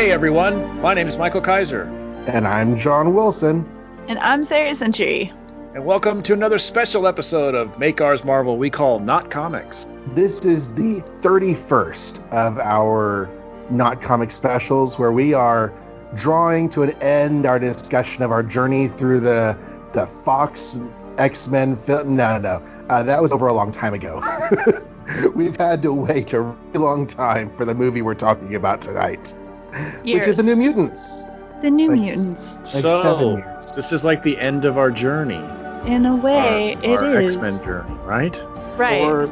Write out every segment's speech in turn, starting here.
Hey everyone, my name is Michael Kaiser, And I'm John Wilson. And I'm Sarah Century. and welcome to another special episode of Make Ours Marvel we call Not Comics. This is the 31st of our Not Comic specials where we are drawing to an end our discussion of our journey through the the Fox X-Men film. No, no, no. Uh, that was over a long time ago. We've had to wait a really long time for the movie we're talking about tonight, which is The New Mutants. the New like- Mutants. Like so, seven years. this is like the end of our journey. In a way, our, it our is. X-Men journey, right? Right. Or,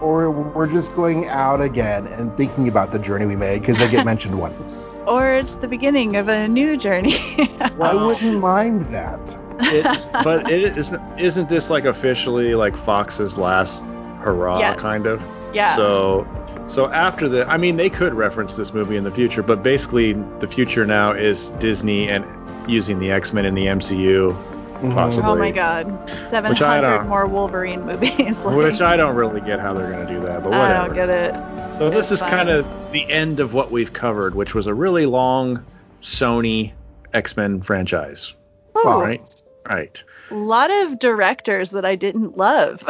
or we're just going out again and thinking about the journey we made because they get mentioned once. Or it's the beginning of a new journey. I wouldn't mind that. It, but it isn't isn't this like officially like Fox's last hurrah Yes. kind of? Yeah. So so after the I mean they could reference this movie in the future, but basically the future now is Disney and using the X-Men in the MCU, Mhm. Possible. oh my god. 700 more Wolverine movies. like, which I don't really get how they're going to do that, but whatever. I don't get it. So this is kind of the end of what we've covered, which was a really long Sony X-Men franchise, Ooh, right? Right. A lot of directors that I didn't love.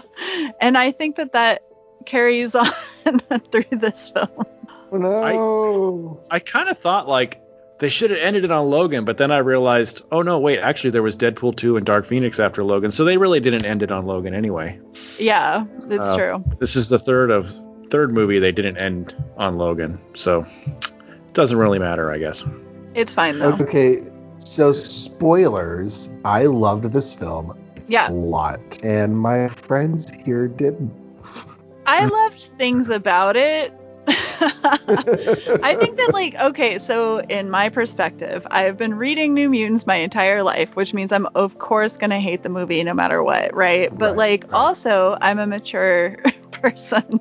and I think that that carries on through this film. Oh, no. I kind of thought like they should have ended it on Logan, but then I realized, oh no, wait, actually there was Deadpool 2 and Dark Phoenix after Logan, so they really didn't end it on Logan anyway. Yeah, it's Uh, true. This is the third of third movie they didn't end on Logan, so it doesn't really matter, I guess. It's fine though. Okay, so spoilers. I loved this film Yeah. a lot, and my friends here didn't. I loved things about it. I think that, like, okay, so in my perspective, I've been reading New Mutants my entire life, which means I'm, of course, going to hate the movie no matter what, right? But, Right, like, right. also, I'm a mature person.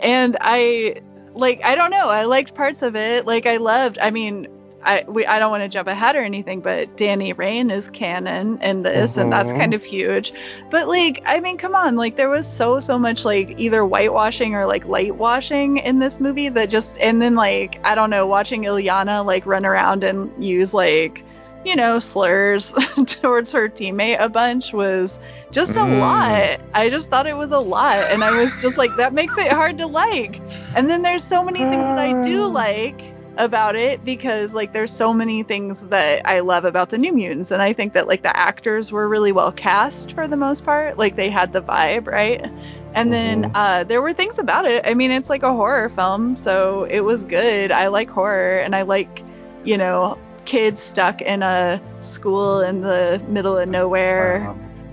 and I, like, I don't know. I liked parts of it. Like, I loved, I mean, I we I don't want to jump ahead or anything, but Dani Rahne is canon in this, and that's Mhm. kind of huge. But like, I mean, come on, like there was so so much like either whitewashing or like light washing in this movie that just and then like I don't know, watching Illyana like run around and use like you know slurs towards her teammate a bunch was just a Mm. lot. I just thought it was a lot, and I was just like, that makes it hard to like. And then there's so many things that I do like about it because like there's so many things that I love about the New Mutants and I think that like the actors were really well cast for the most part. Like they had the vibe right? And then Mhm. uh there were things about it. I mean it's like a horror film so it was good. I like horror and I like you know kids stuck in a school in the middle of nowhere.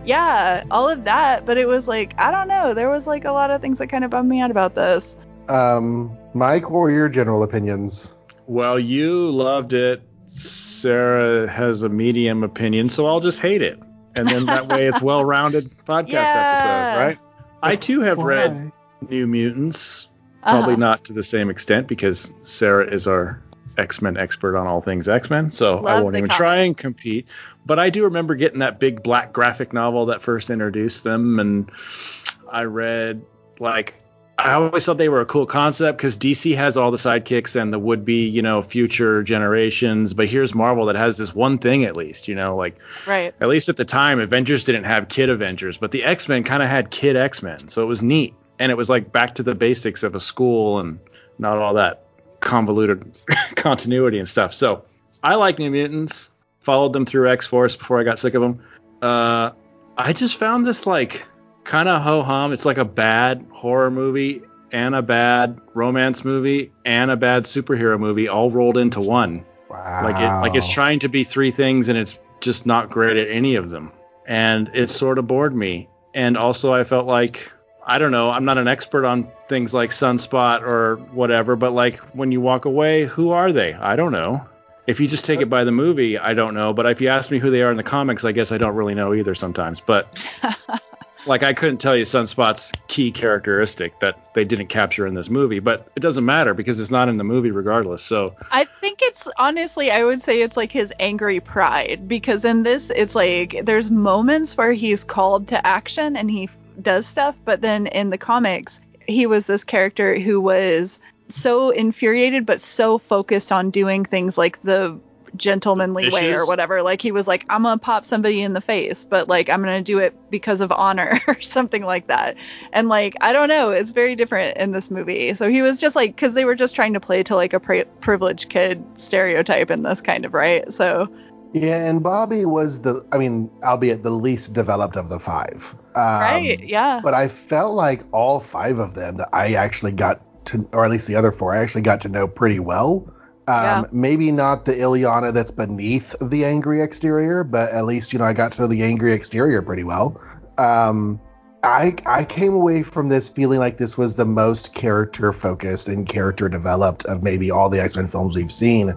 Yeah all of that but it was like I don't know there was like a lot of things that kind of bummed me out about this. Um, Mike, what were your general opinions? Well, you loved it. Sarah has a medium opinion, so I'll just hate it. And then that way it's well-rounded podcast Yeah. episode, right? I too have read New Mutants, probably Uh-huh. not to the same extent because Sarah is our X-Men expert on all things X-Men, so I won't the even try and compete. But I do remember getting that big black graphic novel that first introduced them, and I read like I always thought they were a cool concept because DC has all the sidekicks and the would-be, you know, future generations. But here's Marvel that has this one thing at least, you know, like right at least at the time, Avengers didn't have kid Avengers, but the X Men kind of had kid X Men, so it was neat, and it was like back to the basics of a school and not all that convoluted continuity and stuff. So I like New Mutants. Followed them through X Force before I got sick of them. Uh, I just found this like kind of ho hum. It's like a bad horror movie and a bad romance movie and a bad superhero movie all rolled into one. Wow. like it like it's trying to be three things and it's just not great at any of them. And it sort of bored me. And also i felt like i don't know i'm not an expert on things like sunspot or whatever but like when you walk away who are they? I don't know. If you just take it by the movie i don't know. But if you ask me who they are in the comics i guess i don't really know either sometimes. But like I couldn't tell you Sunspot's key characteristic that they didn't capture in this movie, but it doesn't matter because it's not in the movie regardless. So I think it's honestly, I would say it's like his angry pride because in this, it's like there's moments where he's called to action and he does stuff, but then in the comics, he was this character who was so infuriated but so focused on doing things like the gentlemanly way or whatever. Like he was like, I'm gonna pop somebody in the face, but like I'm gonna do it because of honor or something like that. And like I don't know, it's very different in this movie. So he was just like, because they were just trying to play to like a pri- privileged kid stereotype in this kind of right. So Yeah, and Bobby was the, I mean, albeit the least developed of the five. Um, right, yeah, But I felt like all five of them that I actually got to, or at least the other four, I actually got to know pretty well. Um, Yeah. Maybe not the Illyana that's beneath the angry exterior, but at least, you know, I got to know the angry exterior pretty well. Um, I, I came away from this feeling like this was the most character focused and character developed of maybe all the X Men films we've seen.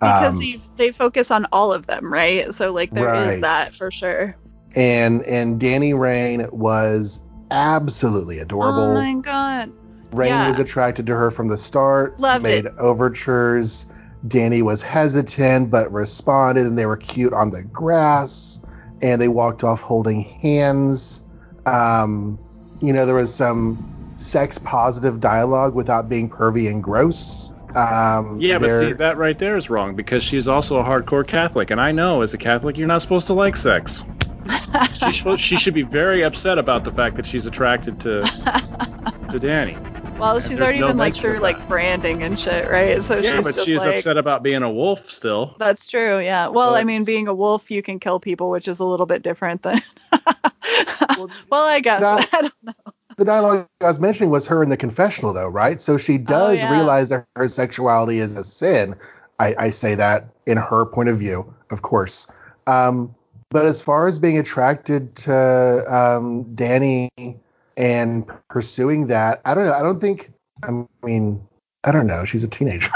because Um, they they focus on all of them, right? So like there is Right. that for sure. and and Dani Rahne was absolutely adorable. Oh my god. Rahne yeah. was attracted to her from the start. Loved made it. overtures. Dani was hesitant but responded, and they were cute on the grass. And they walked off holding hands. Um, you know, there was some sex positive dialogue without being pervy and gross. Um, Yeah, but see, that right there is wrong because she's also a hardcore Catholic, and I know as a Catholic you're not supposed to like sex. She's supposed, she should be very upset about the fact that she's attracted to to Dani. Well, she's already no been like through like branding and shit, right? So yeah, she's but just she's like, upset about being a wolf still. That's true. Yeah. Well, I mean, being a wolf, you can kill people, which is a little bit different than. Well, well, I guess. that- I don't know. the dialogue I was mentioning was her in the confessional, though, right? So she does Oh, yeah. realize that her sexuality is a sin. I, I say that in her point of view, of course. Um, but as far as being attracted to um, Dani and pursuing that, I don't know. I don't think. I mean, I don't know. She's a teenager.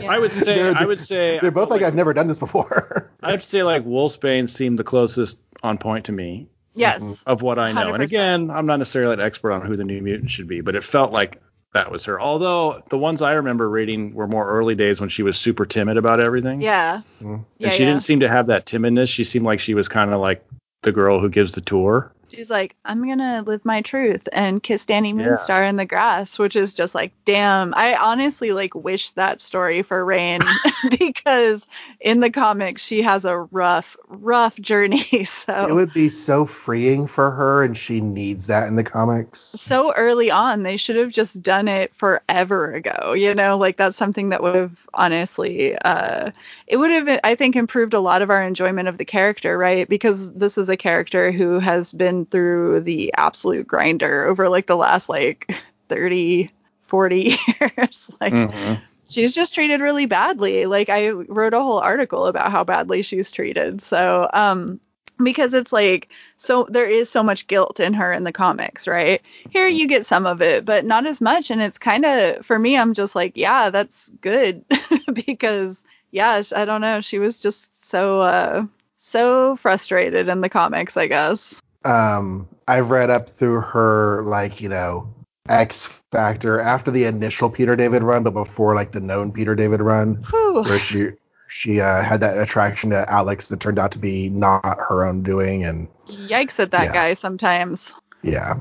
Yeah. I would say They're- I would say They're both like, like I've never done this before. I'd say like Wolfsbane seemed the closest on point to me Yes. of what I know. And 100%. again, I'm not necessarily an expert on who the new mutant should be, but it felt like that was her. Although the ones I remember reading were more early days when she was super timid about everything. Yeah. Mm. Yeah. and she yeah. didn't seem to have that timidness. She seemed like she was kind of like the girl who gives the tour. She's like, I'm gonna live my truth and kiss Dani Yeah. Moonstar in the grass, which is just like, damn. I honestly like wish that story for Rahne because in the comics she has a rough, rough journey. So It would be so freeing for her, and she needs that in the comics. so early on they should have just done it forever ago you know like that's something that would have honestly uh it would have i think improved a lot of our enjoyment of the character right because this is a character who has been through the absolute grinder over like the last like 30 40 years like Mm-hmm. she's just treated really badly. Like I wrote a whole article about how badly she's treated. So, um because it's like so there is so much guilt in her in the comics, right? Here you get some of it, but not as much and it's kind of for me I'm just like, yeah, that's good because yeah, I don't know, she was just so uh so frustrated in the comics, I guess. Um I've read up through her like, you know, X Factor after the initial Peter David run, but before like the known Peter David run, Whew. where she she uh, had that attraction to Alex that turned out to be not her own doing, and Yikes at that Yeah. guy sometimes. yeah.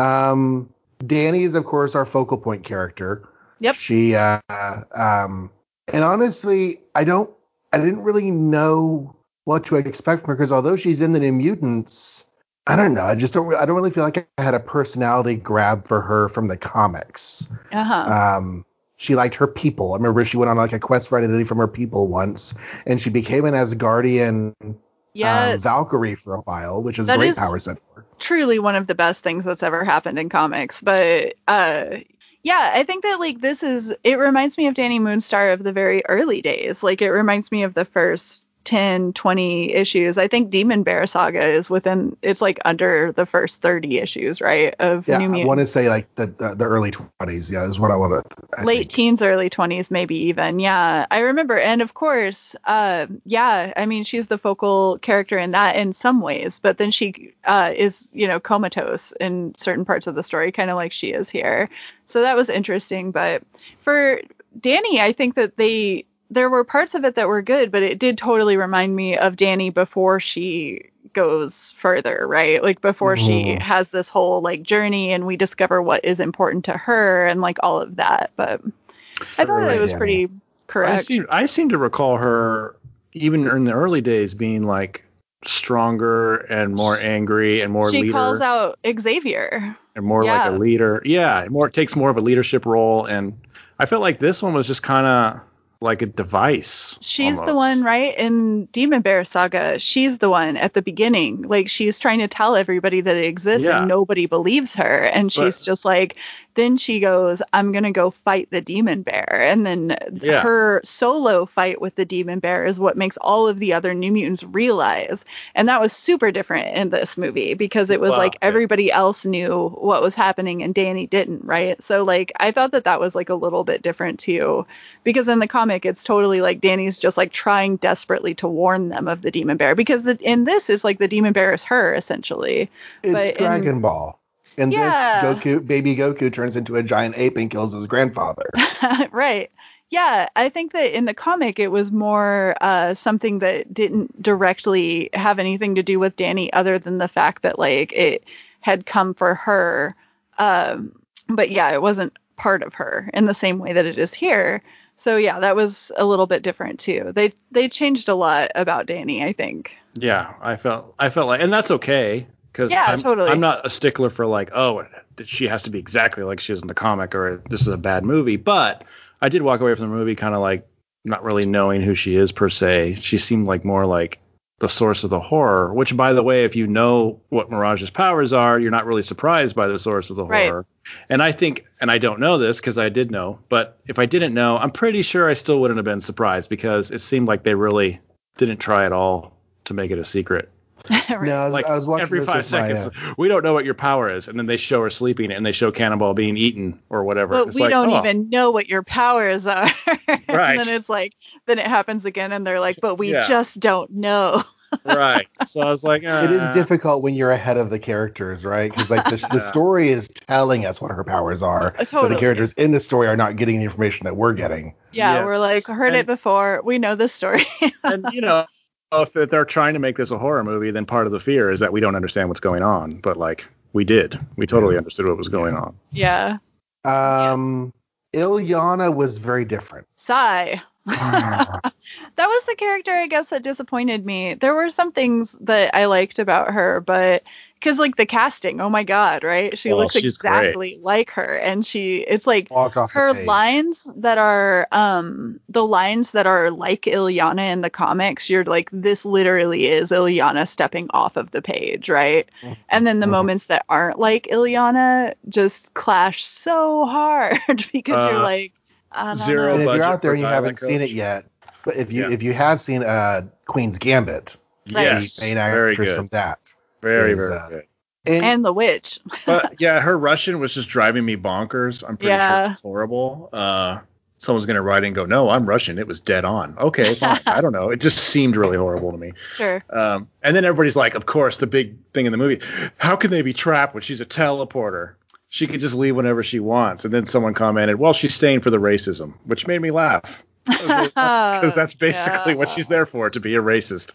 Um, Dani is of course our focal point character. Yep. She uh, um, and honestly, I don't, I didn't really know what to expect from her because although she's in the New Mutants, I don't know. I just don't. I don't really feel like I had a personality grab for her from the comics. Uh-huh. Um, she liked her people. I remember she went on like a quest for identity from her people once, and she became an Asgardian um. Valkyrie for a while, which is That great is- power set for. truly one of the best things that's ever happened in comics. But uh yeah, I think that like this is it reminds me of Dani Moonstar of the very early days. Like it reminds me of the first 10, 20 issues. I think Demon Bear Saga is within it's like under the first 30 issues, right? Of Yeah, New I want to say like the, the the early twenties. Yeah, is what I want to. late teens early 20s maybe even yeah i remember and of course uh yeah i mean she's the focal character in that in some ways but then she uh is you know comatose in certain parts of the story kind of like she is here so that was interesting but for dani i think that they there were parts of it that were good but it did totally remind me of dani before she goes further, right? Like before she Mhm. has this whole like journey and we discover what is important to her and like all of that. But I thought Right, it was Dani. pretty I correct. seem I seem to recall her even in the early days being like stronger and more angry and more she leader calls out Xavier. and more like a leader. Yeah, more it takes more of a leadership role and I felt like this one was just kind of like a device. She's the one, right? In Demon Bear Saga, she's the one at the beginning. Like she's trying to tell everybody that it exists Yeah. and nobody believes her. And she's But- just like, then she goes, I'm going to go fight the demon bear. And then Yeah. her solo fight with the demon bear is what makes all of the other New Mutants realize. And that was super different in this movie because it was Wow, like yeah. everybody else knew what was happening and Dani didn't, right? So, like, I thought that that was like a little bit different too because in the comic it's totally like Dani's just like trying desperately to warn them of the demon bear because the, in this it's like the demon bear is her essentially. It's But in- Dragon Ball. In Yeah. this, Goku, baby Goku turns into a giant ape and kills his grandfather. right. Yeah, I think that in the comic it was more uh, something that didn't directly have anything to do with Dani other than the fact that like it had come for her. Um, but yeah, it wasn't part of her in the same way that it is here. So yeah, that was a little bit different too. They they changed a lot about Dani, I think. Yeah, I felt I felt like, and that's okay because Yeah, I'm, totally. I'm not a stickler for like, oh, she has to be exactly like she is in the comic, or this is a bad movie. But I did walk away from the movie kind of like not really knowing who she is per se. She seemed like more like the source of the horror. Which, by the way, if you know what Mirage's powers are, you're not really surprised by the source of the Right. horror. And I think, and I don't know this because I did know, but if I didn't know, I'm pretty sure I still wouldn't have been surprised because it seemed like they really didn't try at all to make it a secret. Right. No, I was, Like I was watching every five with my, seconds, uh, we don't know what your power is, and then they show her sleeping, and they show Cannonball being eaten or whatever. But It's we like, don't oh, even know what your powers are. Right. and then it's like, then it happens again, and they're like, but we Yeah. just don't know. right. So I was like, it is uh, difficult when you're ahead of the characters, right? Because like the, the story is telling us what her powers are, but the characters in the story are not getting the information that we're getting. Yeah, Yes. we're like, heard it before. We know this story. and you know, if they're trying to make this a horror movie, then part of the fear is that we don't understand what's going on. But like, we did. We totally understood what was going on. yeah. Um, Illyana was very different. Sigh. that was the character, I guess, that disappointed me. There were some things that I liked about her, but because like the casting, oh my god, right? She Well, looks she's great. exactly like her, and she, it's like Walked off the her lines that are um the lines that are like Illyana in the comics you're like this literally is Illyana stepping off of the page right and then the Mhm. moments that aren't like Illyana just clash so hard because you're Uh, like I don't zero know. If you're out there and you haven't seen it yet, but if you Yeah. if you have seen uh, Queen's Gambit, Right. Yes, the main very actress good. from that, Very, is, very uh, good. and, and the witch But yeah, her Russian was just driving me bonkers. I'm pretty Yeah. sure it's horrible. Uh, someone's gonna write and go, "No, I'm Russian. It was dead on." Okay, fine. I don't know. It just seemed really horrible to me. sure Um, and then everybody's like, of course, the big thing in the movie, how can they be trapped when she's a teleporter? She could just leave whenever she wants. And then someone commented, well, she's staying for the racism, which made me laugh. Because that's basically what she's there for, to be a racist.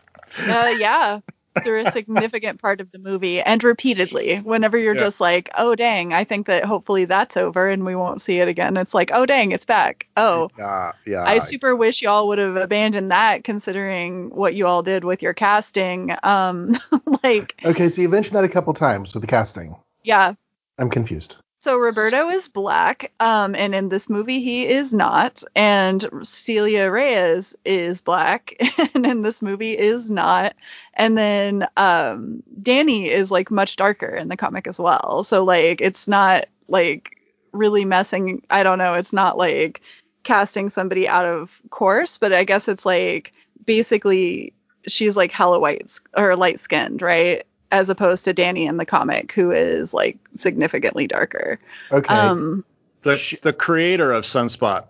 uh, yeah through a significant part of the movie and repeatedly whenever you're Yeah. just like oh dang i think that hopefully that's over and we won't see it again it's like oh dang it's back oh Yeah, yeah. I super wish y'all would have abandoned that considering what you all did with your casting. Um like okay, so you mentioned that a couple times with the casting. yeah. I'm confused. So Roberto is black, um, and in this movie he is not, and Celia Reyes is black, and in this movie is not, and then um, Dani is like much darker in the comic as well. So like it's not like really messing. I don't know. It's not like casting somebody out of course, but I guess it's like basically she's like hella white or light skinned, right? As opposed to Dani in the comic, who is like significantly darker. Okay, Um, the, the creator of Sunspot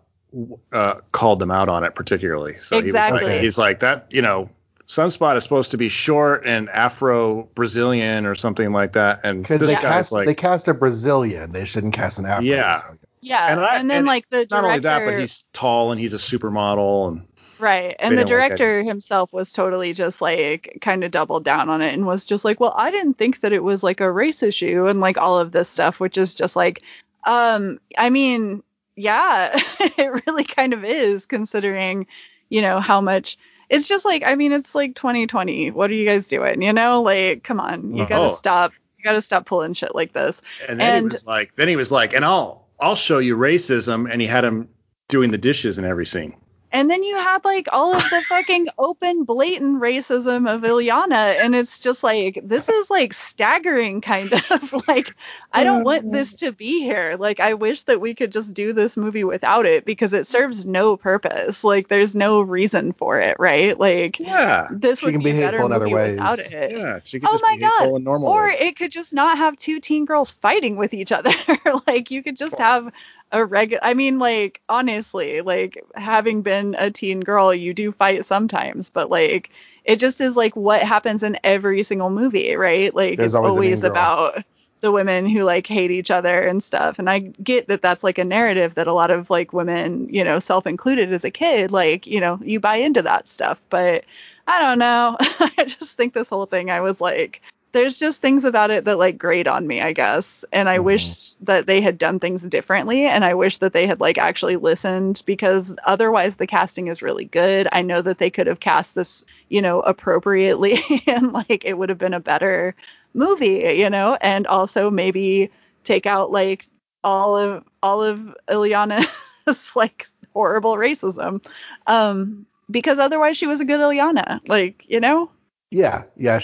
uh, called them out on it particularly. So he was Exactly. like, he's like, that, you know, Sunspot is supposed to be short and Afro Brazilian or something like that. And because this they guy's cast like, they cast a Brazilian, they shouldn't cast an Afro. Yeah. Yeah, And and, then and like the not director, only that, but he's tall and he's a supermodel. And Right. And the didn't like director himself was totally just like kind of doubled down on it and was just like, well, I didn't think that it was like a race issue and like all of this stuff, which is just like, um, I mean, yeah, it really kind of is considering, you know, how much it's just like, I mean, it's like 2020. What are you guys doing? You know, like, come on, you gotta Oh. stop. You gotta stop pulling shit like this. And then And- he was like, then he was like, and I'll I'll show you racism, and he had him doing the dishes in every scene. And then you had like all of the fucking open, blatant racism of Illyana, and it's just like this is like staggering, kind of like I don't want mm-hmm. this to be here. Like I wish that we could just do this movie without it because it serves no purpose. Like there's no reason for it, right? Like Yeah, this She would can be be better hateful in other movie ways. without it. yeah. She could Oh just my be hateful God. and normal. Or it could just not have two teen girls fighting with each other. like you could just have a regular. I mean, like honestly, like having been a teen girl, you do fight sometimes, but like it just is like what happens in every single movie, right? Like There's it's always always, a mean girl. about the women who like hate each other and stuff. And I get that that's like a narrative that a lot of like women, you know, self included as a kid, like you know, you buy into that stuff, but. I don't know. I just think this whole thing, I was like, there's just things about it that like grate on me, I guess. And I Mhm. wish that they had done things differently. And I wish that they had like actually listened because otherwise the casting is really good. I know that they could have cast this, you know, appropriately and like it would have been a better movie, you know, and also maybe take out like all of all of Illyana's like horrible racism. Um because otherwise she was a good Illyana. Like, you know? Yeah, yeah.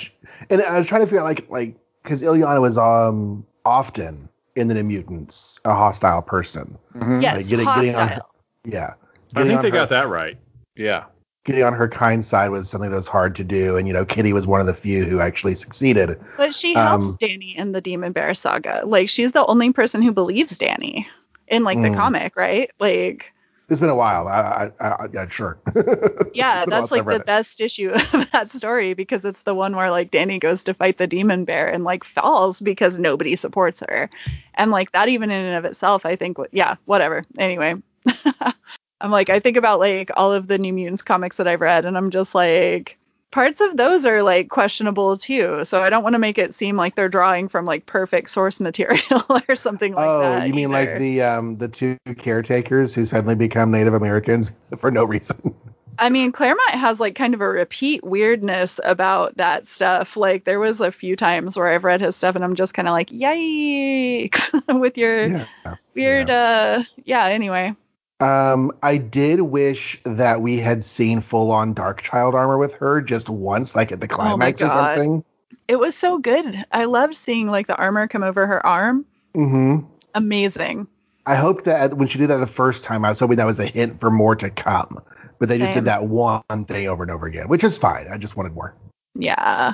And I was trying to figure out like like because Illyana was um often in the New Mutants a hostile person. Mhm. Yes, Like, getting- getting on- hostile. Yeah. I think they her- got that right. Yeah, Getting on her kind side was something that was hard to do, and you know, Kitty was one of the few who actually succeeded. But she helps Um, Dani in the Demon Bear saga. Like she's the only person who believes Dani in like the Mm. comic, right? Like It's been a while. I, I, I, yeah, sure. yeah, It's been a while that's like the best issue of that story because it's the one where like Dani goes to fight the demon bear and like falls because nobody supports her. And like that even in and of itself, I think yeah, whatever. Anyway. I'm like I think about like all of the New Mutants comics that I've read and I'm just like parts of those are like questionable too. So I don't want to make it seem like they're drawing from like perfect source material or something like oh, that. Oh, you mean like the um the two caretakers who suddenly become Native Americans for no reason? I mean, Claremont has like kind of a repeat weirdness about that stuff. Like there was a few times where I've read his stuff and I'm just kind of like, yikes, with your yeah. weird, uh, yeah. Anyway, Um, I did wish that we had seen full on Dark Child armor with her just once, like at the climax or Oh God. something. it was so good. I loved seeing like the armor come over her arm. hmm Amazing. I hope that when she did that the first time, I was hoping that was a hint for more to come. But they just Same. did that one thing over and over again, which is fine. I just wanted more. Yeah,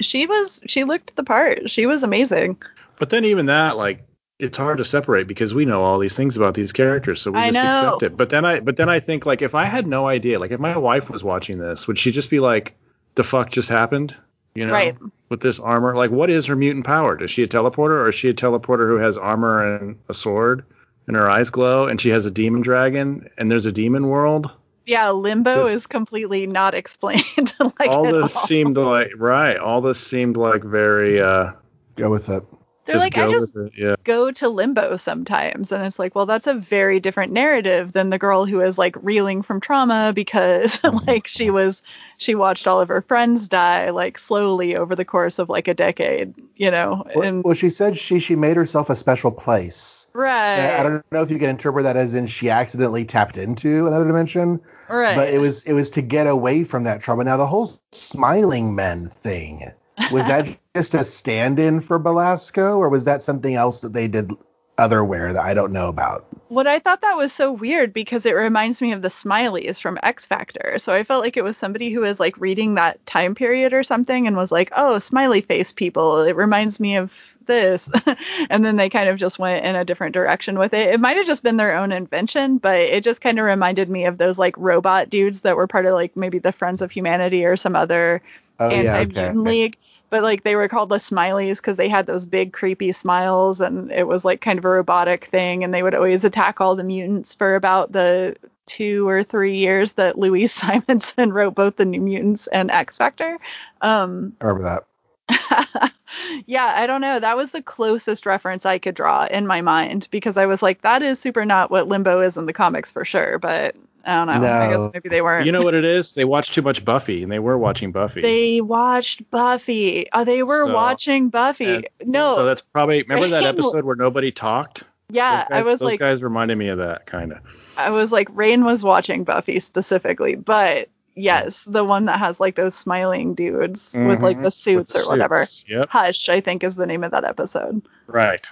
she was. She looked the part. She was amazing. but then even that, like, it's hard to separate because we know all these things about these characters, so we I just know. accept it. But then I, but then I think like if I had no idea, like if my wife was watching this, would she just be like, "The fuck just happened?" You know, Right. with this armor. Like, what is her mutant power? Is she a teleporter, or is she a teleporter who has armor and a sword, and her eyes glow, and she has a demon dragon, and there's a demon world? Yeah, Limbo Just- is completely not explained. like all at this all. seemed like right. All this seemed like very. uh Go with it. They're just like, I just. Yeah. go to limbo sometimes and it's like well that's a very different narrative than the girl who is like reeling from trauma because mm-hmm. like she was she watched all of her friends die like slowly over the course of like a decade you know Well, and well, she said she she made herself a special place. right I don't know if you can interpret that as in she accidentally tapped into another dimension, right but it was it was to get away from that trauma. Now the whole smiling men thing was that just a stand-in for Belasco, or was that something else that they did otherwhere that I don't know about? what i thought that was so weird because it reminds me of the smileys from x factor. So i felt like it was somebody who was like reading that time period or something and was like oh smiley face people it reminds me of this. And then they kind of just went in a different direction with it. It might have just been their own invention but it just kind of reminded me of those like robot dudes that were part of like maybe the friends of humanity or some other Oh yeah, anti-mutant okay. league but like they were called the smileys because they had those big creepy smiles and it was like kind of a robotic thing and they would always attack all the mutants for about the two or three years that Louise Simonson wrote both the New Mutants and X Factor. Um, I remember that. yeah, I don't know. That was the closest reference I could draw in my mind because I was like, that is super not what Limbo is in the comics for sure. But I don't know. I guess maybe they weren't. You know what it is? They watched too much Buffy, and they were watching Buffy. They watched Buffy. Oh, they were So- watching Buffy. and- no, So that's probably remember that episode where nobody talked. yeah, guys, I was those like, guys reminded me of that kind of. I was like, Rain was watching Buffy specifically, but yes, the one that has like those smiling dudes with like the mm-hmm. suits With or the whatever. suits. Yep. Hush, I think is the name of that episode. Right.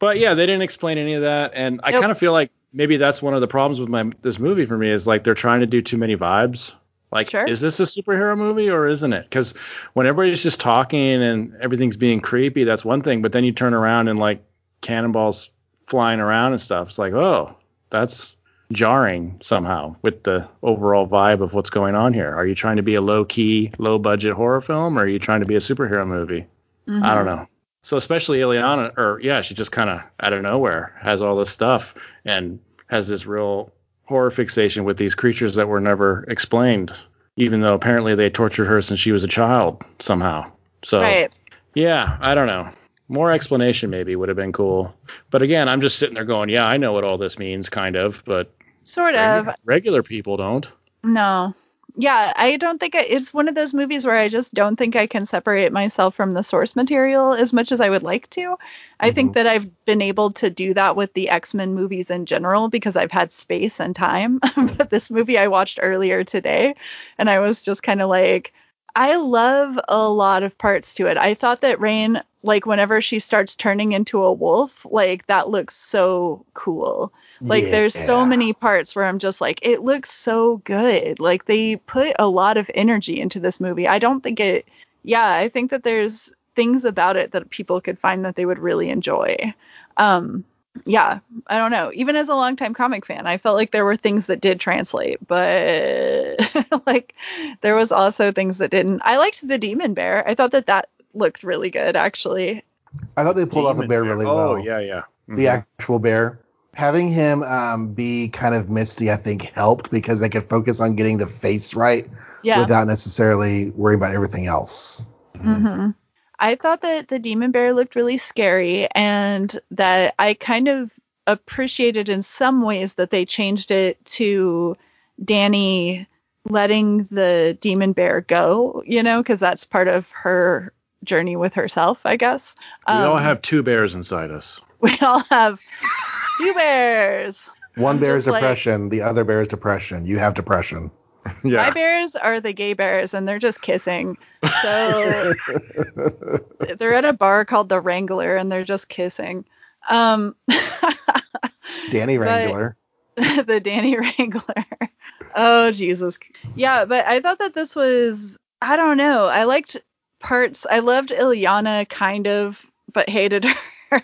But yeah, they didn't explain any of that, and I Nope. kind of feel like maybe that's one of the problems with my this movie for me is like they're trying to do too many vibes. Like, Sure. is this a superhero movie or isn't it? Because when everybody's just talking and everything's being creepy, that's one thing. But then you turn around and like cannonballs flying around and stuff. It's like, oh, that's jarring somehow with the overall vibe of what's going on here. Are you trying to be a low key, low budget horror film, or are you trying to be a superhero movie? I don't mm-hmm. know. So especially Illyana, or yeah, she just kind of out of nowhere has all this stuff and has this real horror fixation with these creatures that were never explained, even though apparently they tortured her since she was a child somehow. So Right. yeah, I don't know. More explanation maybe would have been cool. But again, I'm just sitting there going, yeah, I know what all this means, kind of, but Sort of. regular people don't. No. Yeah, I don't think I, it's one of those movies where I just don't think I can separate myself from the source material as much as I would like to. I think mm-hmm. that I've been able to do that with the X Men movies in general because I've had space and time. Mm-hmm. but this movie I watched earlier today, and I was just kind of like, I love a lot of parts to it. I thought that Rahne, like, whenever she starts turning into a wolf, like, that looks so cool. Like there's so many parts where I'm just like, it looks so good. Like they put a lot of energy into this movie. I don't think it yeah, I think that there's things about it that people could find that they would really enjoy. Um yeah, I don't know. Even as a longtime comic fan, I felt like there were things that did translate, but like there was also things that didn't. I liked the demon bear. I thought that that looked really good actually. I thought they pulled off the Demon bear really Oh well. yeah, yeah. The Mhm. actual bear. Having him um, be kind of misty, I think, helped because they could focus on getting the face right Yeah. without necessarily worrying about everything else. hmm I thought that the demon bear looked really scary and that I kind of appreciated in some ways that they changed it to Dani letting the demon bear go, you know, because that's part of her journey with herself, I guess. we all Um, have two bears inside us. we all have two bears. One I'm bear is just like- depression, the other bear is depression. You have depression. Yeah. My bears are the gay bears and they're just kissing. So they're at a bar called the Wrangler and they're just kissing. Um Danny Wrangler. the Danny Wrangler. Oh Jesus. Yeah, but I thought that this was I don't know. I liked parts. I loved Illyana kind of, but hated her.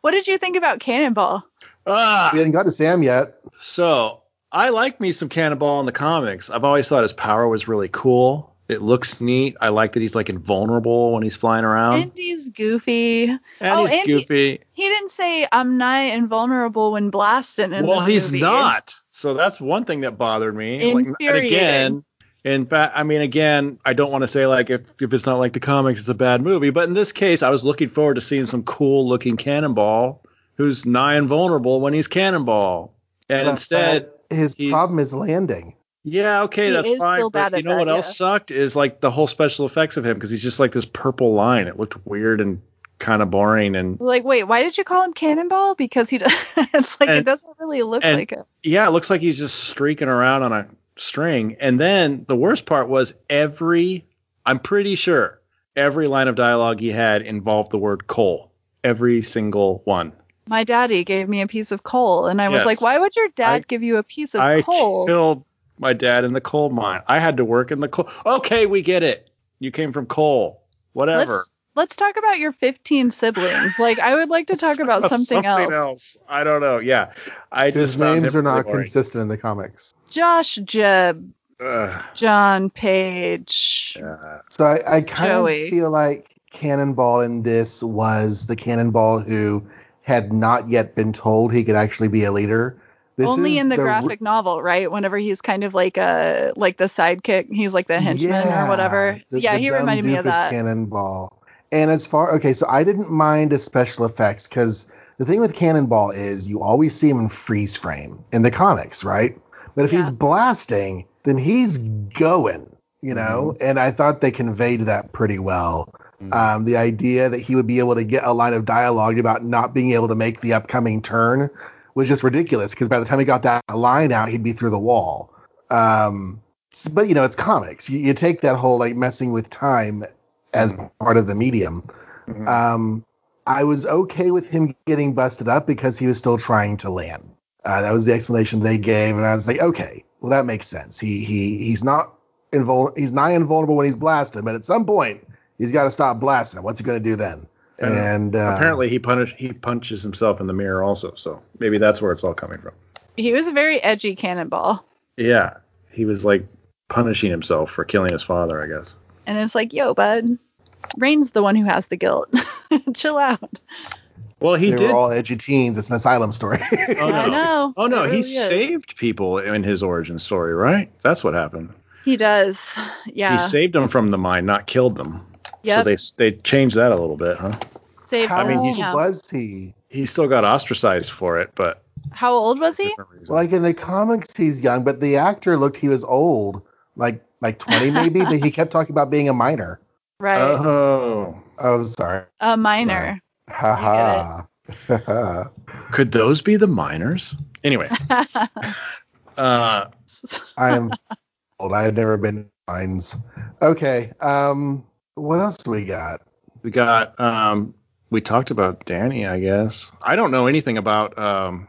what did you think about Cannonball? Ah, We hadn't got to Sam yet. So I like me some Cannonball in the comics. I've always thought his power was really cool. It looks neat. I like that he's like invulnerable when he's flying around, and he's goofy. and oh, he's and he- goofy. He didn't say I'm not invulnerable when blasting in well, this he's movie. not. So that's one thing that bothered me. Like, and again, in fact, I mean, again, I don't want to say like if, if it's not like the comics, it's a bad movie. But in this case, I was looking forward to seeing some cool looking Cannonball who's nigh invulnerable when he's Cannonball, and But instead. his he- problem is landing. Yeah, okay, He that's is fine. still but bad you know that, what else yeah. sucked is like the whole special effects of him because he's just like this purple line. It looked weird and kind of boring. And Like, wait, why did you call him Cannonball? Because he, does, it's like it doesn't really look and- like it. yeah, it looks like he's just streaking around on a string. And then the worst part was every, I'm pretty sure every line of dialogue he had involved the word coal. Every single one. My daddy gave me a piece of coal, and I was Yes. like, why would your dad I- give you a piece of I coal? killed my dad in the coal mine. I had to work in the coal. Okay, we get it. You came from coal. Whatever. Let's let's talk about your 15 siblings. Like, I would like to talk about something, else. else. I don't know. Yeah, I His just names are not boring. consistent in the comics. Josh Jeb, Ugh. John Page. Uh, So I, I kind Joey. of feel like Cannonball in this was the Cannonball who had not yet been told he could actually be a leader. This Only in the, r- graphic novel, right? Whenever he's kind of like a like the sidekick, he's like the henchman or whatever. the- yeah, the he reminded me of that. Cannonball. And as far okay, so I didn't mind the special effects because the thing with Cannonball is you always see him in freeze frame in the comics, right? But if he's blasting, then he's going, you know. And I thought they conveyed that pretty well. Mhm. Um, the idea that he would be able to get a line of dialogue about not being able to make the upcoming turn was just ridiculous because by the time he got that line out, he'd be through the wall. Um, but you know, it's comics. You, you take that whole like messing with time as part of the medium. Mhm. Um, I was okay with him getting busted up because he was still trying to land. Uh, that was the explanation they gave, and I was like, okay, well that makes sense. He he he's not invul- he's nigh invulnerable when he's blasted, but at some point he's got to stop blasting. What's he going to do then? And And uh, Apparently, he punish he punches himself in the mirror also. So maybe that's where it's all coming from. He was a very edgy cannonball. Yeah, he was like punishing himself for killing his father. I guess. And it's like, yo, bud, Rahne's the one who has the guilt. Chill out. Well, he they did. were all edgy teens. It's an asylum story. oh I no! know. Oh no! It he really is. saved people in his origin story, right? That's what happened. He does. Yeah. He saved them from the mine, not killed them. Yeah. So they they changed that a little bit, huh? Saved How I mean, them, he's- yeah. was he? He still got ostracized for it, but How old was he? different. Like in the comics, he's young, but the actor looked he was old, like like twenty maybe. but he kept talking about being a minor. Right. oh, Oh, sorry. a minor. Ha ha. could those be the miners? Anyway, uh, I am old. I've never been mines. Okay. Um. What else do we got? we got um, we talked about Dani. I guess I don't know anything about um,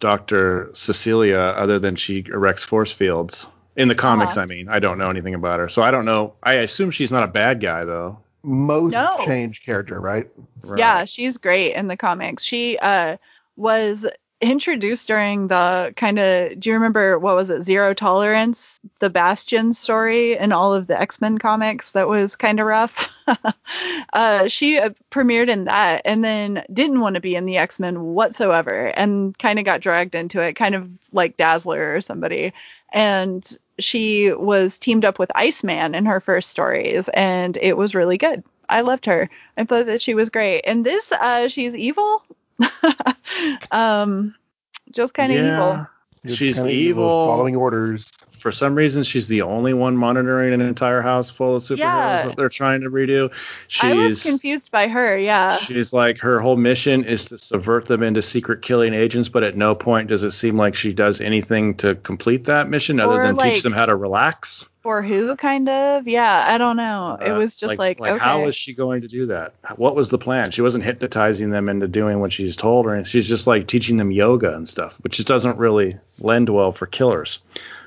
Doctor Cecilia other than she erects force fields in the comics. Uh-huh. I mean, I don't know anything about her, so I don't know. I assume she's not a bad guy though. Most No. change character, right? Right. Yeah, she's great in the comics. She uh was introduced during the kind of do you remember what was it zero tolerance the bastion story in all of the x-men comics that was kind of rough uh she uh, premiered in that and then didn't want to be in the x-men whatsoever and kind of got dragged into it kind of like dazzler or somebody and she was teamed up with iceman in her first stories and it was really good. I loved her. I thought that she was great. And this uh she's evil. Um just kind of evil. Just She's kinda evil. following orders. For some reason, she's the only one monitoring an entire house full of superheroes Yeah. that they're trying to redo. i was She's confused by her yeah she's like her whole mission is to subvert them into secret killing agents, but at no point does it seem like she does anything to complete that mission other Or, than like, teach them how to relax. for who kind of yeah i don't know it Uh, was just like, okay how is she going to do that? What was the plan? She wasn't hypnotizing them into doing what she's told her, and she's just like teaching them yoga and stuff, which just doesn't really lend well for killers.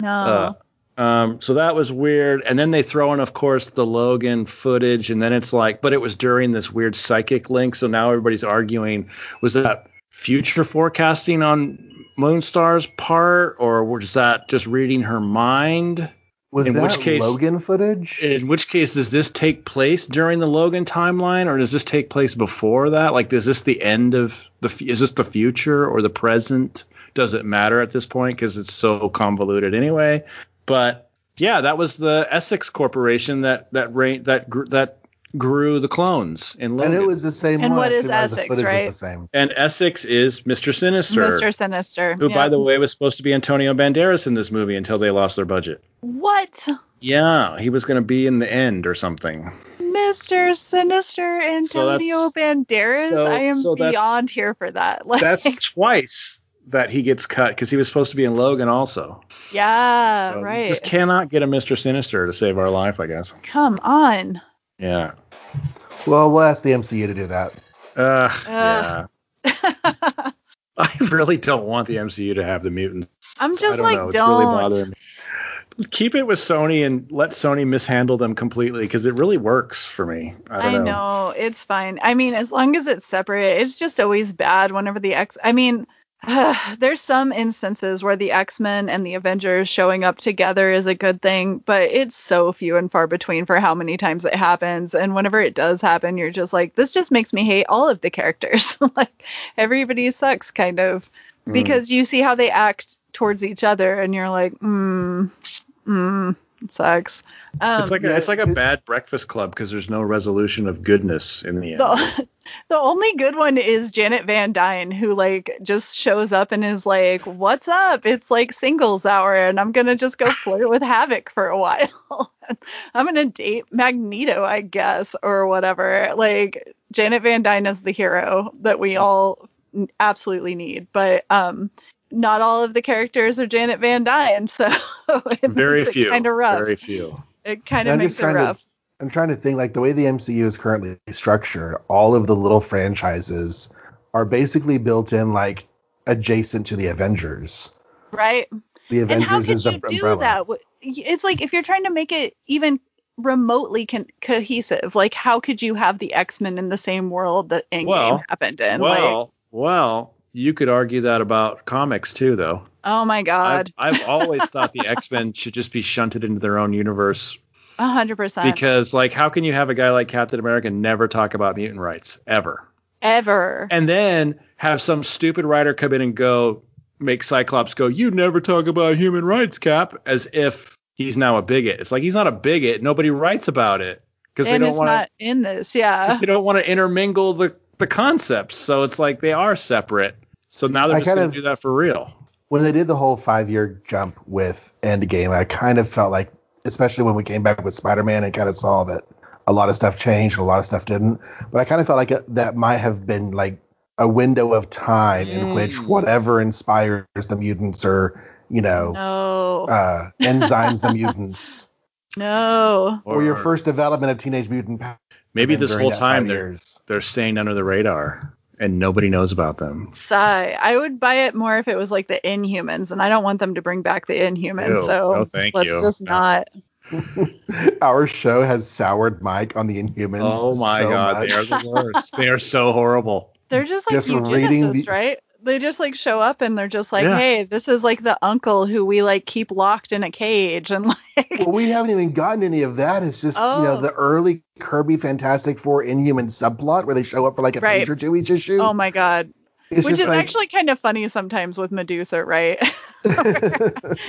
No Uh, um, so that was weird. And then they throw in, of course, the Logan footage, and then it's like, but it was during this weird psychic link. So now everybody's arguing: was that future forecasting on Moonstar's part, or was that just reading her mind? Was In that which case- Logan footage? In which case, does this take place during the Logan timeline, or does this take place before that? Like, is this the end of the? Is this the future or the present? Does it matter at this point because it's so convoluted anyway? But yeah, that was the Essex Corporation that that rain that gr- that grew the clones in Logan. and it was the same And one. what I is realized the Essex, was right? the same. and Essex is Mr. Sinister, mr sinister who, yeah. by the way, was supposed to be Antonio Banderas in this movie until they lost their budget. what Yeah, he was going to be in the end or something. Mr. Sinister Antonio that's- Banderas. so- I am so beyond here for that. Like, That's twice that he gets cut because he was supposed to be in Logan also. yeah, So right. Just cannot get a Mr. Sinister to save our life, I guess. Come on. Yeah. Well, we'll ask the MCU to do that. Uh, Ugh. yeah. I really don't want the MCU to have the mutants. I'm I just don't like, know. It's don't. bothering me. Keep it with Sony and let Sony mishandle them completely because it really works for me. I I, don't know. it's fine. I mean, as long as it's separate, it's just always bad whenever the X. I mean, there's some instances where the X Men and the Avengers showing up together is a good thing, but it's so few and far between for how many times it happens. And whenever it does happen, you're just like, this just makes me hate all of the characters. like everybody sucks, kind of. Mm. because you see how they act towards each other, and you're like, mm, mm, it sucks. Um, it's like a, it's like a bad breakfast club because there's no resolution of goodness in the end. the, the only good one is Janet Van Dyne, who like just shows up and is like, "What's up? It's like singles hour, and I'm gonna just go flirt with Havoc for a while. I'm gonna date Magneto, I guess, or whatever." Like Janet Van Dyne is the hero that we all absolutely need, but um, not all of the characters are Janet Van Dyne, so it very makes few. kind of rough. Very few. It kind of I'm makes just it trying rough. to. I'm trying to think like the way the MCU is currently structured. All of the little franchises are basically built in like adjacent to the Avengers. Right? The and how Avengers could is you the do umbrella. that? It's like if you're trying to make it even remotely con- cohesive, like how could you have the X Men in the same world that Endgame Well, happened in? like, well, well, you could argue that about comics too, though. Oh my I've, god, I've always thought the X Men should just be shunted into their own universe a hundred percent. because, like, how can you have a guy like Captain America never talk about mutant rights ever, Ever. and then have some stupid writer come in and go make Cyclops go, "You never talk about human rights, Cap," as if he's now a bigot. It's like he's not a bigot. Nobody writes about it because they don't want to. in this, yeah. they don't want to intermingle the the concepts. So it's like they are separate. So now they're I just going to do that for real. When they did the whole five year jump with Endgame, I kind of felt like, especially when we came back with Spider Man and kind of saw that a lot of stuff changed, and a lot of stuff didn't. But I kind of felt like it, that might have been like a window of time in which Mm. whatever inspires the mutants or, you know, No, uh, enzymes the mutants, no. or, your first development of Teenage Mutant maybe this whole time they're they're staying under the radar and nobody knows about them. Sigh. I would buy it more if it was like the Inhumans, and I don't want them to bring back the Inhumans. Ew. So No, thank let's you. just No. not. Our show has soured Mike on the Inhumans. Oh my so god, much. they are the worst. they are so horrible. They're just like Just reading eugenicists, the- right? They just like show up and they're just like, Yeah. "Hey, this is like the uncle who we like keep locked in a cage," and like, Well, we haven't even gotten any of that. It's just you know Oh. the early Kirby Fantastic Four Inhuman subplot where they show up for like a Right. page or two each issue. oh my god, it's which is like actually kind of funny sometimes with Medusa, right?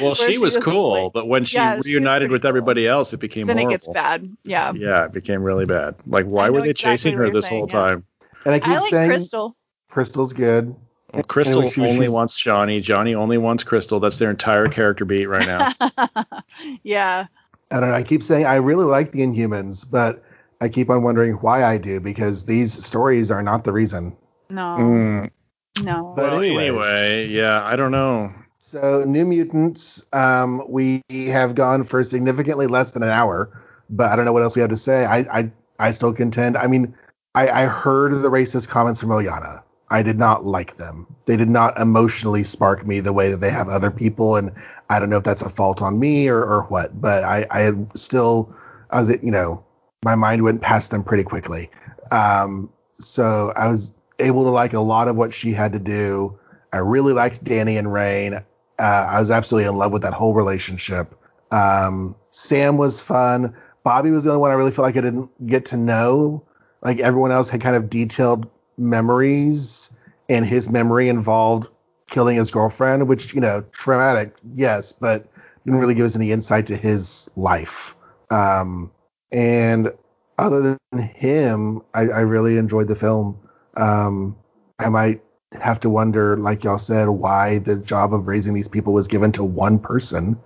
Well, she she was was cool, like- but when she Yeah, reunited pretty with cool. everybody else, it became then it gets bad. Yeah, Yeah, it became really bad. Like, why were they exactly chasing her this saying, whole yeah. time? and I keep I like saying Crystal. Crystal's good. Well, Crystal she was- only she's- wants Johnny. Johnny only wants Crystal. That's their entire character beat right now. yeah, I don't know. I keep saying I really like the Inhumans, but I keep on wondering why I do because these stories are not the reason. no, Mm, no. But well, anyways. anyway, yeah, I don't know. So, New Mutants, um, we have gone for significantly less than an hour, but I don't know what else we have to say. I, I, I still contend. I mean, I, I heard the racist comments from Illyana. I did not like them. They did not emotionally spark me the way that they have other people, and I don't know if that's a fault on me or, or what. But I, I still, I was, you know, my mind went past them pretty quickly. Um, so I was able to like a lot of what she had to do. I really liked Dani and Rahne. Uh, I was absolutely in love with that whole relationship. Um, Sam was fun. Bobby was the only one I really felt like I didn't get to know. Like everyone else had kind of detailed memories, and his memory involved killing his girlfriend, which, you know, traumatic, yes, but didn't really give us any insight to his life. Um, and other than him, I, I really enjoyed the film. Um, I might have to wonder, like y'all said, why the job of raising these people was given to one person.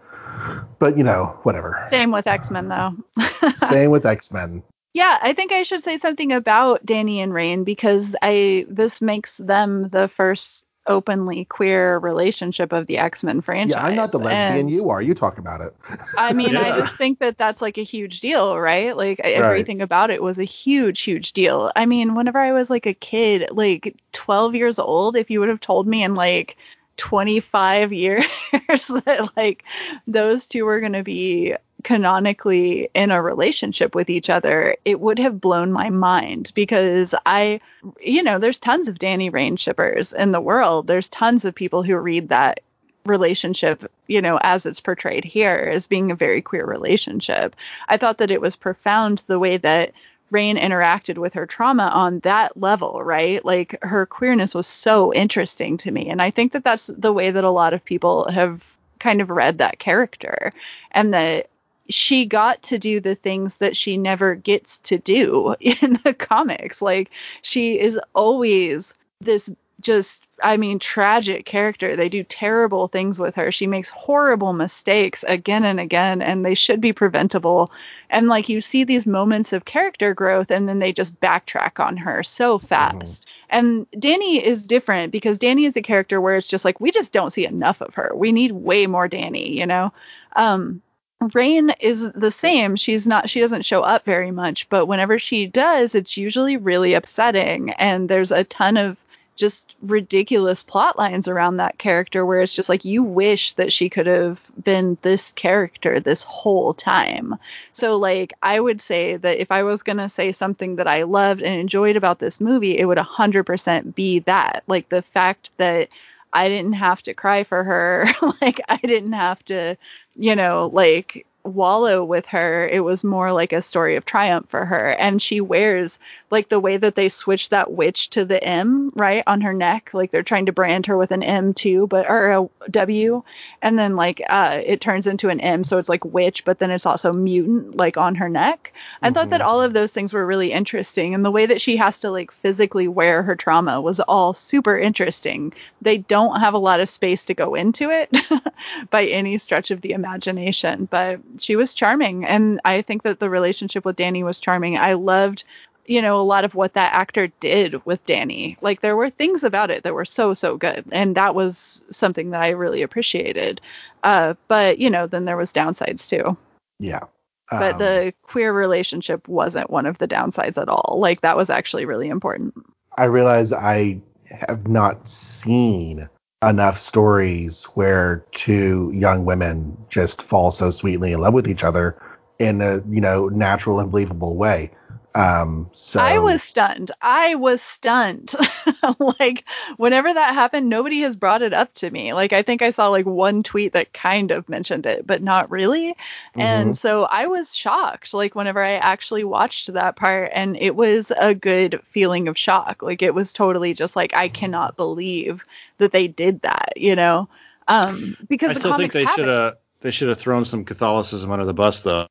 But you know, whatever. Same with X Men though. Same with X Men. Yeah, I think I should say something about Dani and Rahne because I this makes them the first openly queer relationship of the X Men franchise. Yeah, I'm not the lesbian. And, You are. You talk about it. I mean, I just think that that's like a huge deal, right? Like everything about it was a huge, huge deal. I mean, whenever I was like a kid, like 12 years old, if you would have told me in like 25 years that like those two were going to be canonically in a relationship with each other, it would have blown my mind because I, you know, there's tons of Dani Rahne shippers in the world. There's tons of people who read that relationship, you know, as it's portrayed here as being a very queer relationship. I thought that it was profound the way that Rahne interacted with her trauma on that level, right? Like her queerness was so interesting to me. And I think that that's the way that a lot of people have kind of read that character and that she got to do the things that she never gets to do in the comics. Like she is always this just I mean tragic character. They do terrible things with her. She makes horrible mistakes again and again and they should be preventable. And like you see these moments of character growth and then they just backtrack on her so fast. Mm-hmm. And Dani is different because Dani is a character where it's just like we just don't see enough of her. We need way more Dani, you know. Um Rahne is the same. She's not she doesn't show up very much, but whenever she does, it's usually really upsetting and there's a ton of just ridiculous plot lines around that character where it's just like you wish that she could have been this character this whole time. So like I would say that if I was going to say something that I loved and enjoyed about this movie, it would 100% be that. Like the fact that I didn't have to cry for her, like I didn't have to, you know, like wallow with her. It was more like a story of triumph for her. And she wears like the way that they switch that witch to the M, right, on her neck. Like they're trying to brand her with an M too, but or a W. And then like uh it turns into an M, so it's like witch, but then it's also mutant, like on her neck. I mm-hmm. thought that mm-hmm. all of those things were really interesting. And the way that she has to like physically wear her trauma was all super interesting. They don't have a lot of space to go into it by any stretch of the imagination, but she was charming. And I think that the relationship with Dani was charming. I loved you know, a lot of what that actor did with Dani. Like there were things about it that were so, so good. And that was something that I really appreciated. Uh, but, you know, then there was downsides too. Yeah. Um, but the queer relationship wasn't one of the downsides at all. Like that was actually really important. I realize I have not seen enough stories where two young women just fall so sweetly in love with each other in a, you know, natural and believable way. Um, so I was stunned. I was stunned. like whenever that happened, nobody has brought it up to me. Like I think I saw like one tweet that kind of mentioned it, but not really. Mm-hmm. And so I was shocked. Like whenever I actually watched that part, and it was a good feeling of shock. Like it was totally just like I cannot believe that they did that. You know, um, because I still think they should have they should have thrown some Catholicism under the bus though.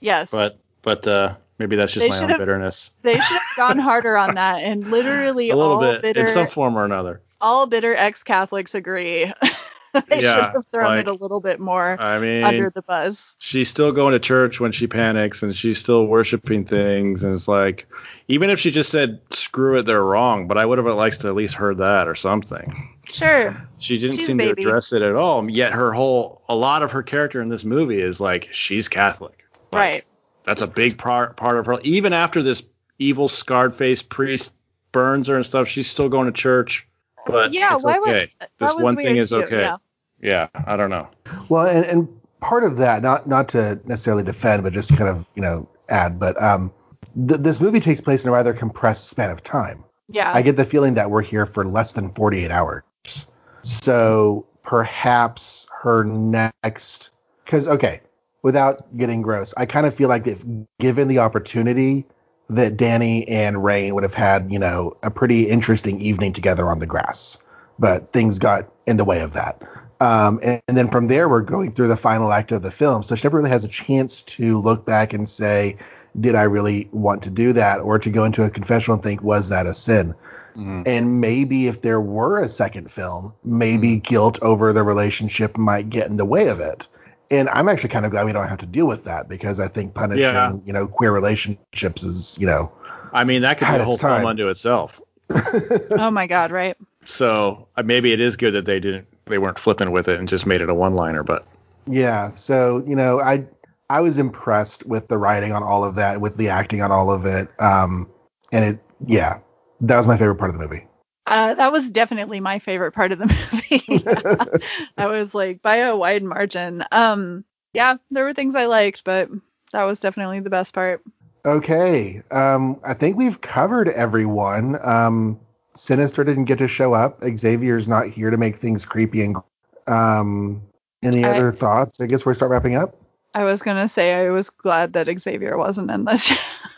Yes, but but uh, Maybe that's just they my own bitterness. They should have gone harder on that, and literally a little bit bitter, in some form or another. All bitter ex-Catholics agree. they yeah, should have thrown like, it a little bit more I mean, under the buzz. She's still going to church when she panics, and she's still worshiping things, and it's like, even if she just said "screw it," they're wrong. But I would have liked to at least heard that or something. Sure. She didn't she's seem to address it at all. Yet her whole, a lot of her character in this movie is like she's Catholic. Like, right that's a big part part of her. Even after this evil scarred face priest burns her and stuff, she's still going to church. But yeah, it's okay. Would, this one thing is okay. Yeah. yeah, I don't know. Well, and, and part of that, not not to necessarily defend, but just kind of you know add, but um, th- this movie takes place in a rather compressed span of time. Yeah, I get the feeling that we're here for less than forty eight hours. So perhaps her next, because okay, without getting gross, I kind of feel like if given the opportunity, that Dani and Rahne would have had, you know, a pretty interesting evening together on the grass. But things got in the way of that. Um, and, and, then from there, we're going through the final act of the film. So she never really has a chance to look back and say, did I really want to do that? Or to go into a confessional and think, was that a sin? Mm-hmm. And maybe if there were a second film, maybe mm-hmm. guilt over the relationship might get in the way of it and I'm actually kind of glad we don't have to deal with that because I think punishing, yeah. you know, queer relationships is, you know, I mean, that could be a whole time. film unto itself. oh my God, right? So uh, maybe it is good that they didn't, they weren't flipping with it and just made it a one-liner. But yeah, so you know, I I was impressed with the writing on all of that, with the acting on all of it, um, and it, yeah, that was my favorite part of the movie. Uh, that was definitely my favorite part of the movie. I was like by a wide margin. Um, yeah, there were things I liked, but that was definitely the best part. Okay, um, I think we've covered everyone. Um, Sinister didn't get to show up. Xavier's not here to make things creepy and. Um, any other I, thoughts? I guess we start wrapping up. I was gonna say I was glad that Xavier wasn't in this.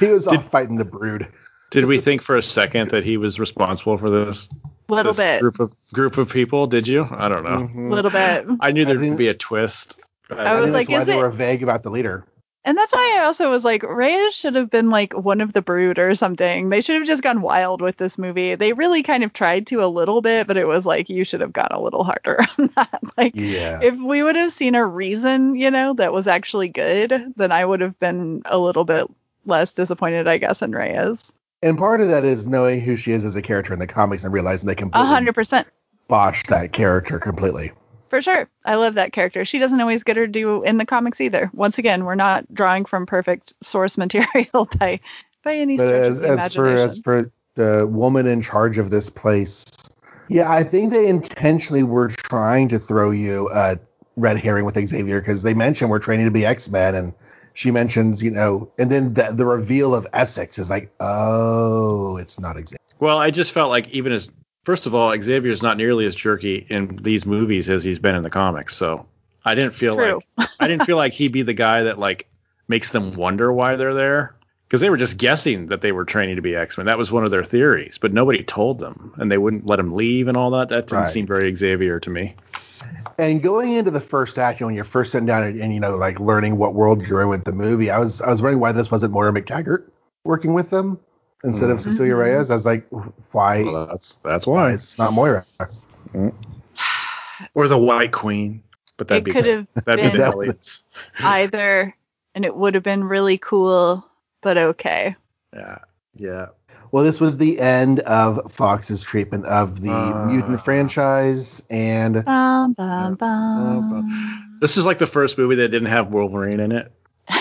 he was Did- off fighting the brood. Did we think for a second that he was responsible for this, little this bit, group of group of people? Did you? I don't know. Mhm. little bit. I knew I there'd think- be a twist. I I was like, that's why is they it- were vague about the leader. And that's why I also was like, Reyes should have been like one of the brood or something. They should have just gone wild with this movie. They really kind of tried to a little bit, but it was like you should have gone a little harder on that. Like Yeah. if we would have seen a reason, you know, that was actually good, then I would have been a little bit less disappointed, I guess, in Reyes. And part of that is knowing who she is as a character in the comics and realizing they hundred percent. botched that character completely. For sure. I love that character. She doesn't always get her due in the comics either. Once again, we're not drawing from perfect source material by by any But as, of as for as for the woman in charge of this place, yeah, I think they intentionally were trying to throw you a red herring with Xavier because they mentioned we're training to be X Men, and she mentions you know, and then the, the reveal of Essex is like, oh, it's not Xavier. Well, I just felt like even as first of all, Xavier's not nearly as jerky in these movies as he's been in the comics. So I didn't feel True. like I didn't feel like he'd be the guy that like makes them wonder why they're there because they were just guessing that they were training to be X Men. That was one of their theories, but nobody told them, and they wouldn't let him leave and all that. That didn't Right. seem very Xavier to me. And going into the first act, you know, when you're first sitting down and, and you know, like learning what world you're in with the movie, I was I was wondering why this wasn't Moira MacTaggert working with them instead of. Cecilia Mhm. Reyes. I was like, why? Well, that's that's why why. it's not Moira? Or the White Queen, but that'd it be could have that'd be been- the either, and it would have been really cool, but okay. Yeah, yeah. Well, this was the end of Fox's treatment of the Uh. mutant franchise, and Bum, bum, bum. This is like the first movie that didn't have Wolverine in it.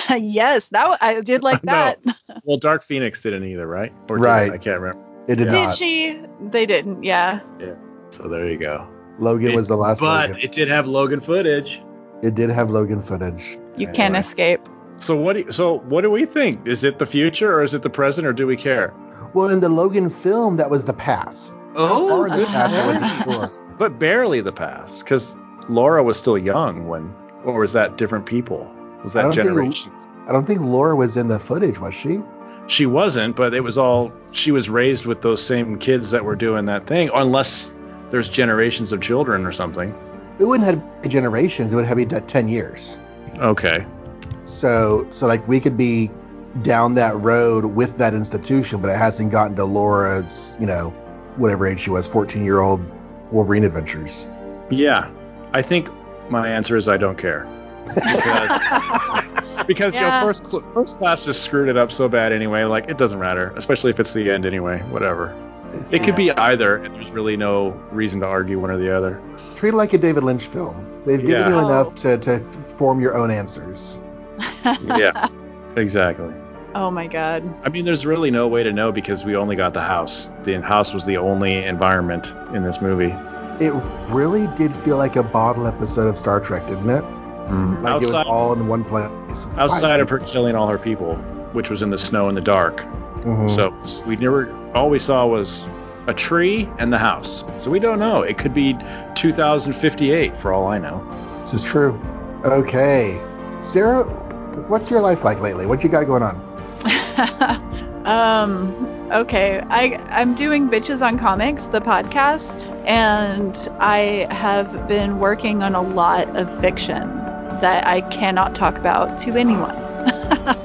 yes, that I did like No. that. Well, Dark Phoenix didn't either, right? Or Right. it? I can't remember. it did Yeah. Did she? They didn't. Yeah. Yeah. So there you go. Logan It- was the last. But Logan. it did have Logan footage. It did have Logan footage. You can't escape. So what? Do you, so what do we think? Is it the future or is it the present, or do we care? Well, in the Logan film, that was the past. Oh, How far in the ah. past, I wasn't sure. But barely the past, because Laura was still young when, or was that different people? Was that don't think- I don't think Laura was in the footage, was she? She wasn't, but it was all. She was raised with those same kids that were doing that thing, unless there's generations of children or something. It wouldn't have generations. It would have been ten years. Okay. So, so like we could be down that road with that institution, but it hasn't gotten to Laura's, you know, whatever age she was, fourteen year old Wolverine adventures. Yeah, I think my answer is I don't care. Because, because you know, first cl- first class just screwed it up so bad anyway. Like it doesn't matter, especially if it's the end anyway. Whatever. It's- It could be either, and there's really no reason to argue one or the other. treat it like a David Lynch film. They've given Yeah. you Oh. enough to to form your own answers. Yeah, exactly. oh my god. I mean, there's really no way to know because we only got the house. The house was the only environment in this movie. It really did feel like a bottle episode of Star Trek, didn't it? Like it was outside, all in one place. outside of her killing all her people, which was in the snow and the dark. Mhm. So we never. All we saw was a tree and the house. So we don't know. It could be 2058 for all I know. This is true. Okay. Sara, what's your life like lately? What you got going on? um okay i i'm doing bitches on comics the podcast and i have been working on a lot of fiction that i cannot talk about to anyone.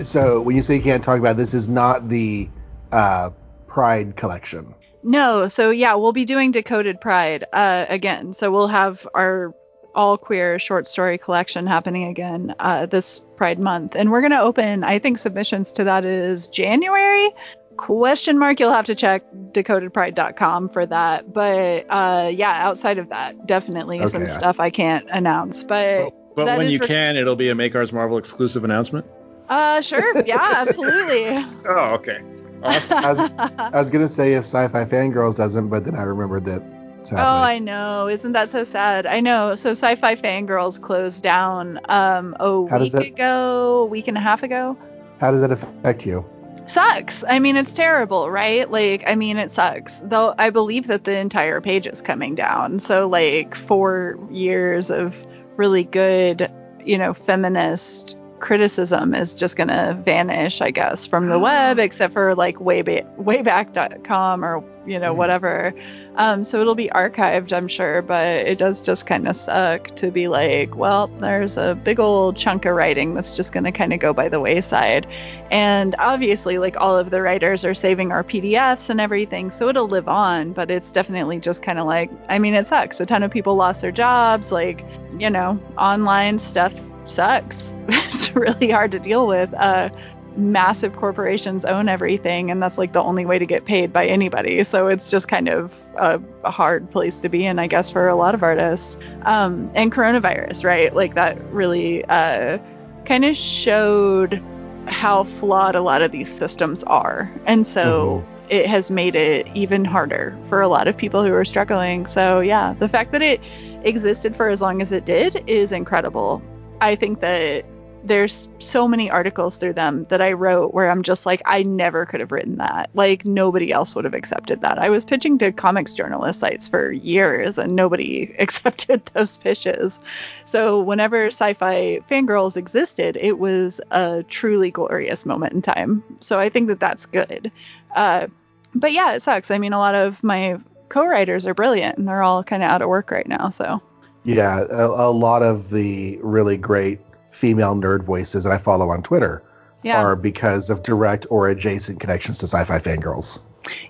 So when you say you can't talk about this is not the uh, Pride collection. no so yeah we'll be doing decoded pride uh again. So we'll have our all queer short story collection happening again uh this pride month. And we're going to open i think submissions to that is january question mark you'll have to check decodedpride.com for that but uh yeah outside of that definitely some Okay. stuff i can't announce but But That when is you re- can, it'll be a Make Ours Marvel exclusive announcement. uh sure yeah absolutely Oh, okay. Awesome. I was, I was gonna say if Sci-Fi Fangirls doesn't, but then I remembered that. It's Oh. I know. Isn't that so sad? I know. So Sci-Fi Fangirls closed down um a How week that- ago, a week and a half ago. How does that affect you? Sucks. I mean, it's terrible, right? Like, I mean, it sucks. Though I believe that the entire page is coming down. So like 4 years of really good, you know, feminist criticism is just going to vanish, I guess, from the web, except for like wayback, wayback.com or, you know, Mm. whatever. Um, so it'll be archived, I'm sure, but it does just kind of suck to be like, well, there's a big old chunk of writing that's just going to kind of go by the wayside. And obviously, like all of the writers are saving our PDFs and everything, so it'll live on, but it's definitely just kind of like, I mean, it sucks. A ton of people lost their jobs, like, you know, online stuff sucks. it's really hard to deal with. Uh, massive corporations own everything, and that's like the only way to get paid by anybody. So it's just kind of a, a hard place to be in, I guess, for a lot of artists. Um, and coronavirus, right? Like that really uh, kind of showed how flawed a lot of these systems are. And so it has made it even harder for a lot of people who are struggling. So, yeah, the fact that it existed for as long as it did is incredible. I think that there's so many articles through them that I wrote where I'm just like, I never could have written that. Like, nobody else would have accepted that. I was pitching to comics journalist sites for years and nobody accepted those pitches. So, whenever sci fi fangirls existed, it was a truly glorious moment in time. So, I think that that's good. Uh, but yeah, it sucks. I mean, a lot of my co writers are brilliant and they're all kind of out of work right now. So, Yeah, a, a lot of the really great female nerd voices that I follow on Twitter yeah. are because of direct or adjacent connections to sci-fi fangirls.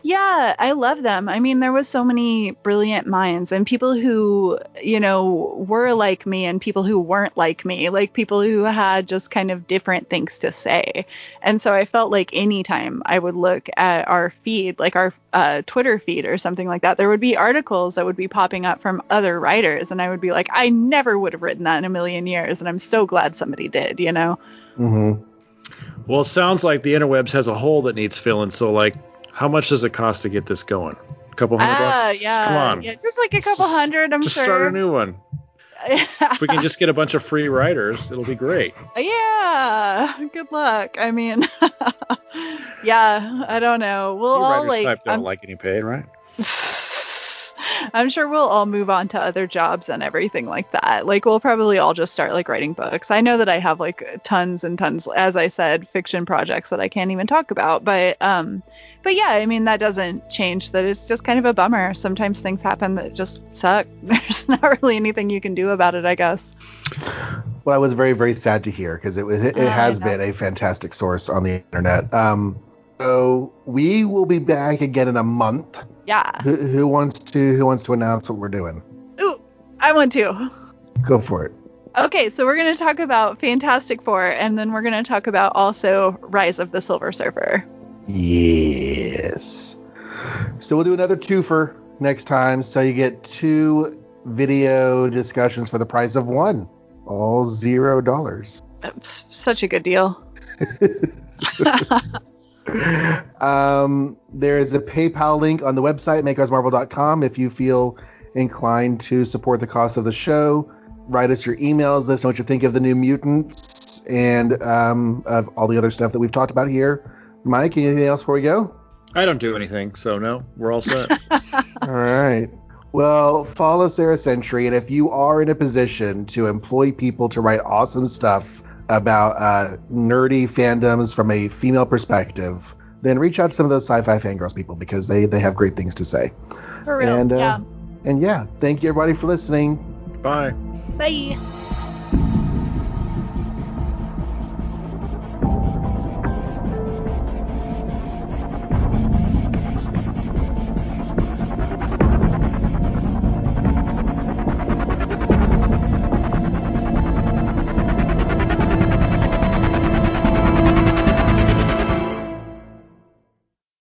Yeah, I love them. I mean, there was so many brilliant minds and people who, you know, were like me and people who weren't like me, like people who had just kind of different things to say. And so I felt like anytime I would look at our feed, like our uh, Twitter feed or something like that, there would be articles that would be popping up from other writers. And I would be like, I never would have written that in a million years. And I'm so glad somebody did, you know? hmm Well, it sounds like the interwebs has a hole that needs filling. So, like, how much does it cost to get this going? A couple hundred Ah, bucks? yeah. Come on. Yeah, just like a couple Just- hundred, I'm Just sure. start a new one. If we can just get a bunch of free writers, it'll be great. Yeah, good luck. I mean, yeah, I don't know. We'll you all like, type don't I'm, like getting paid, right? I'm sure we'll all move on to other jobs and everything like that. Like, we'll probably all just start like writing books. I know that I have like tons and tons, as I said, fiction projects that I can't even talk about. But, um, but yeah, I mean, that doesn't change that it's just kind of a bummer. Sometimes things happen that just suck. There's not really anything you can do about it, I guess. Well, I was very, very sad to hear because it was it, it I has been a fantastic source on the internet. Um, so we will be back again in a month. Yeah. Who, who wants to Who wants to announce what we're doing? Ooh, I want to. Go for it. Okay, so we're going to talk about Fantastic Four, and then we're going to talk about also Rise of the Silver Surfer. Yes. So we'll do another twofer next time. So you get two video discussions for the price of one, all zero dollars. It's such a good deal. um, there is a PayPal link on the website, makeoursmarvel.com. If you feel inclined to support the cost of the show, write us your emails. Let us know what you think of the New Mutants and um, of all the other stuff that we've talked about here. Mike, anything else before we go? I don't do anything, so no, we're all set. All right. Well, follow Sara Century, and if you are in a position to employ people to write awesome stuff about uh, nerdy fandoms from a female perspective, then reach out to some of those sci-fi fangirls people because they they have great things to say. For real. And, uh, yeah. And yeah, thank you everybody for listening. Bye. Bye.